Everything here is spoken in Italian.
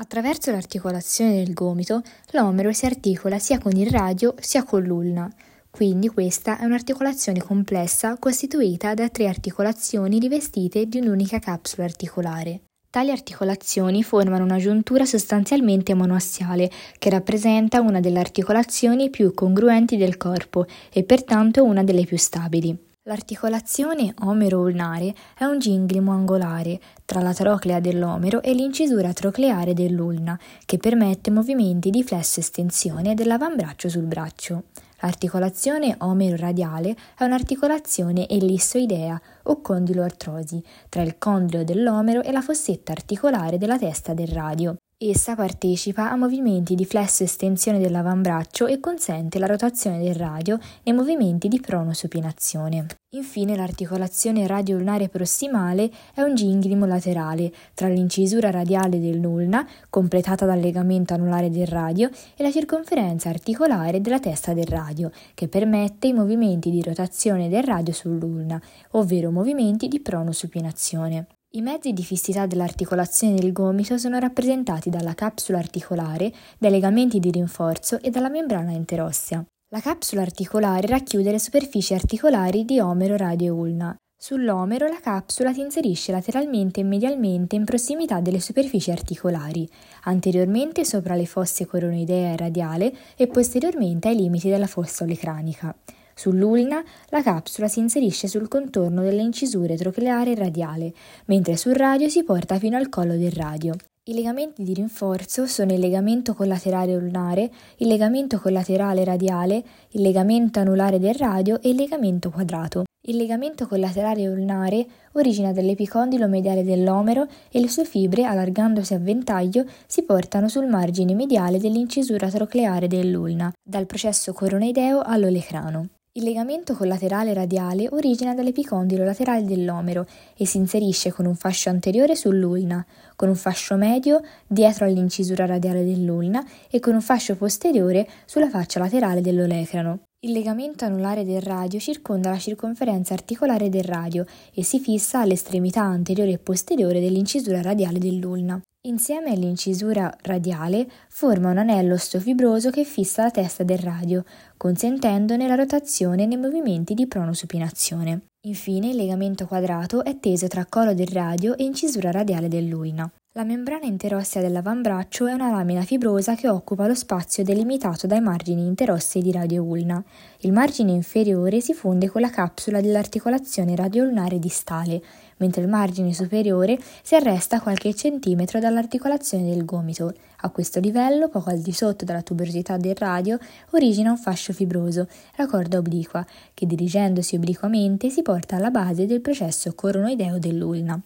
Attraverso l'articolazione del gomito, l'omero si articola sia con il radio sia con l'ulna. Quindi questa è un'articolazione complessa costituita da tre articolazioni rivestite di un'unica capsula articolare. Tali articolazioni formano una giuntura sostanzialmente monoassiale che rappresenta una delle articolazioni più congruenti del corpo e pertanto una delle più stabili. L'articolazione omero-ulnare è un ginglimo angolare tra la troclea dell'omero e l'incisura trocleare dell'ulna, che permette movimenti di flesso-estensione dell'avambraccio sul braccio. L'articolazione omero-radiale è un'articolazione ellissoidea o condiloartrosi tra il condilo dell'omero e la fossetta articolare della testa del radio. Essa partecipa a movimenti di flesso-estensione dell'avambraccio e consente la rotazione del radio nei movimenti di pronosupinazione. Infine l'articolazione radio-ulnare prossimale è un ginglimo laterale tra l'incisura radiale dell'ulna, completata dal legamento anulare del radio, e la circonferenza articolare della testa del radio, che permette i movimenti di rotazione del radio sull'ulna, ovvero movimenti di pronosupinazione. I mezzi di fissità dell'articolazione del gomito sono rappresentati dalla capsula articolare, dai legamenti di rinforzo e dalla membrana interossea. La capsula articolare racchiude le superfici articolari di omero, radio e ulna. Sull'omero la capsula si inserisce lateralmente e medialmente in prossimità delle superfici articolari, anteriormente sopra le fosse coronoidea e radiale e posteriormente ai limiti della fossa olecranica. Sull'ulna la capsula si inserisce sul contorno delle incisure trocleare e radiale, mentre sul radio si porta fino al collo del radio. I legamenti di rinforzo sono il legamento collaterale ulnare, il legamento collaterale radiale, il legamento anulare del radio e il legamento quadrato. Il legamento collaterale ulnare origina dall'epicondilo mediale dell'omero e le sue fibre, allargandosi a ventaglio, si portano sul margine mediale dell'incisura trocleare dell'ulna, dal processo coronoideo all'olecrano. Il legamento collaterale radiale origina dall'epicondilo laterale dell'omero e si inserisce con un fascio anteriore sull'ulna, con un fascio medio dietro all'incisura radiale dell'ulna e con un fascio posteriore sulla faccia laterale dell'olecrano. Il legamento anulare del radio circonda la circonferenza articolare del radio e si fissa all'estremità anteriore e posteriore dell'incisura radiale dell'ulna. Insieme all'incisura radiale forma un anello ostofibroso che fissa la testa del radio, consentendone la rotazione nei movimenti di pronosupinazione. Infine il legamento quadrato è teso tra collo del radio e incisura radiale dell'uina. La membrana interossea dell'avambraccio è una lamina fibrosa che occupa lo spazio delimitato dai margini interossei di radioulna. Il margine inferiore si fonde con la capsula dell'articolazione radioulnare distale, mentre il margine superiore si arresta qualche centimetro dall'articolazione del gomito. A questo livello, poco al di sotto della tuberosità del radio, origina un fascio fibroso, la corda obliqua, che dirigendosi obliquamente si porta alla base del processo coronoideo dell'ulna.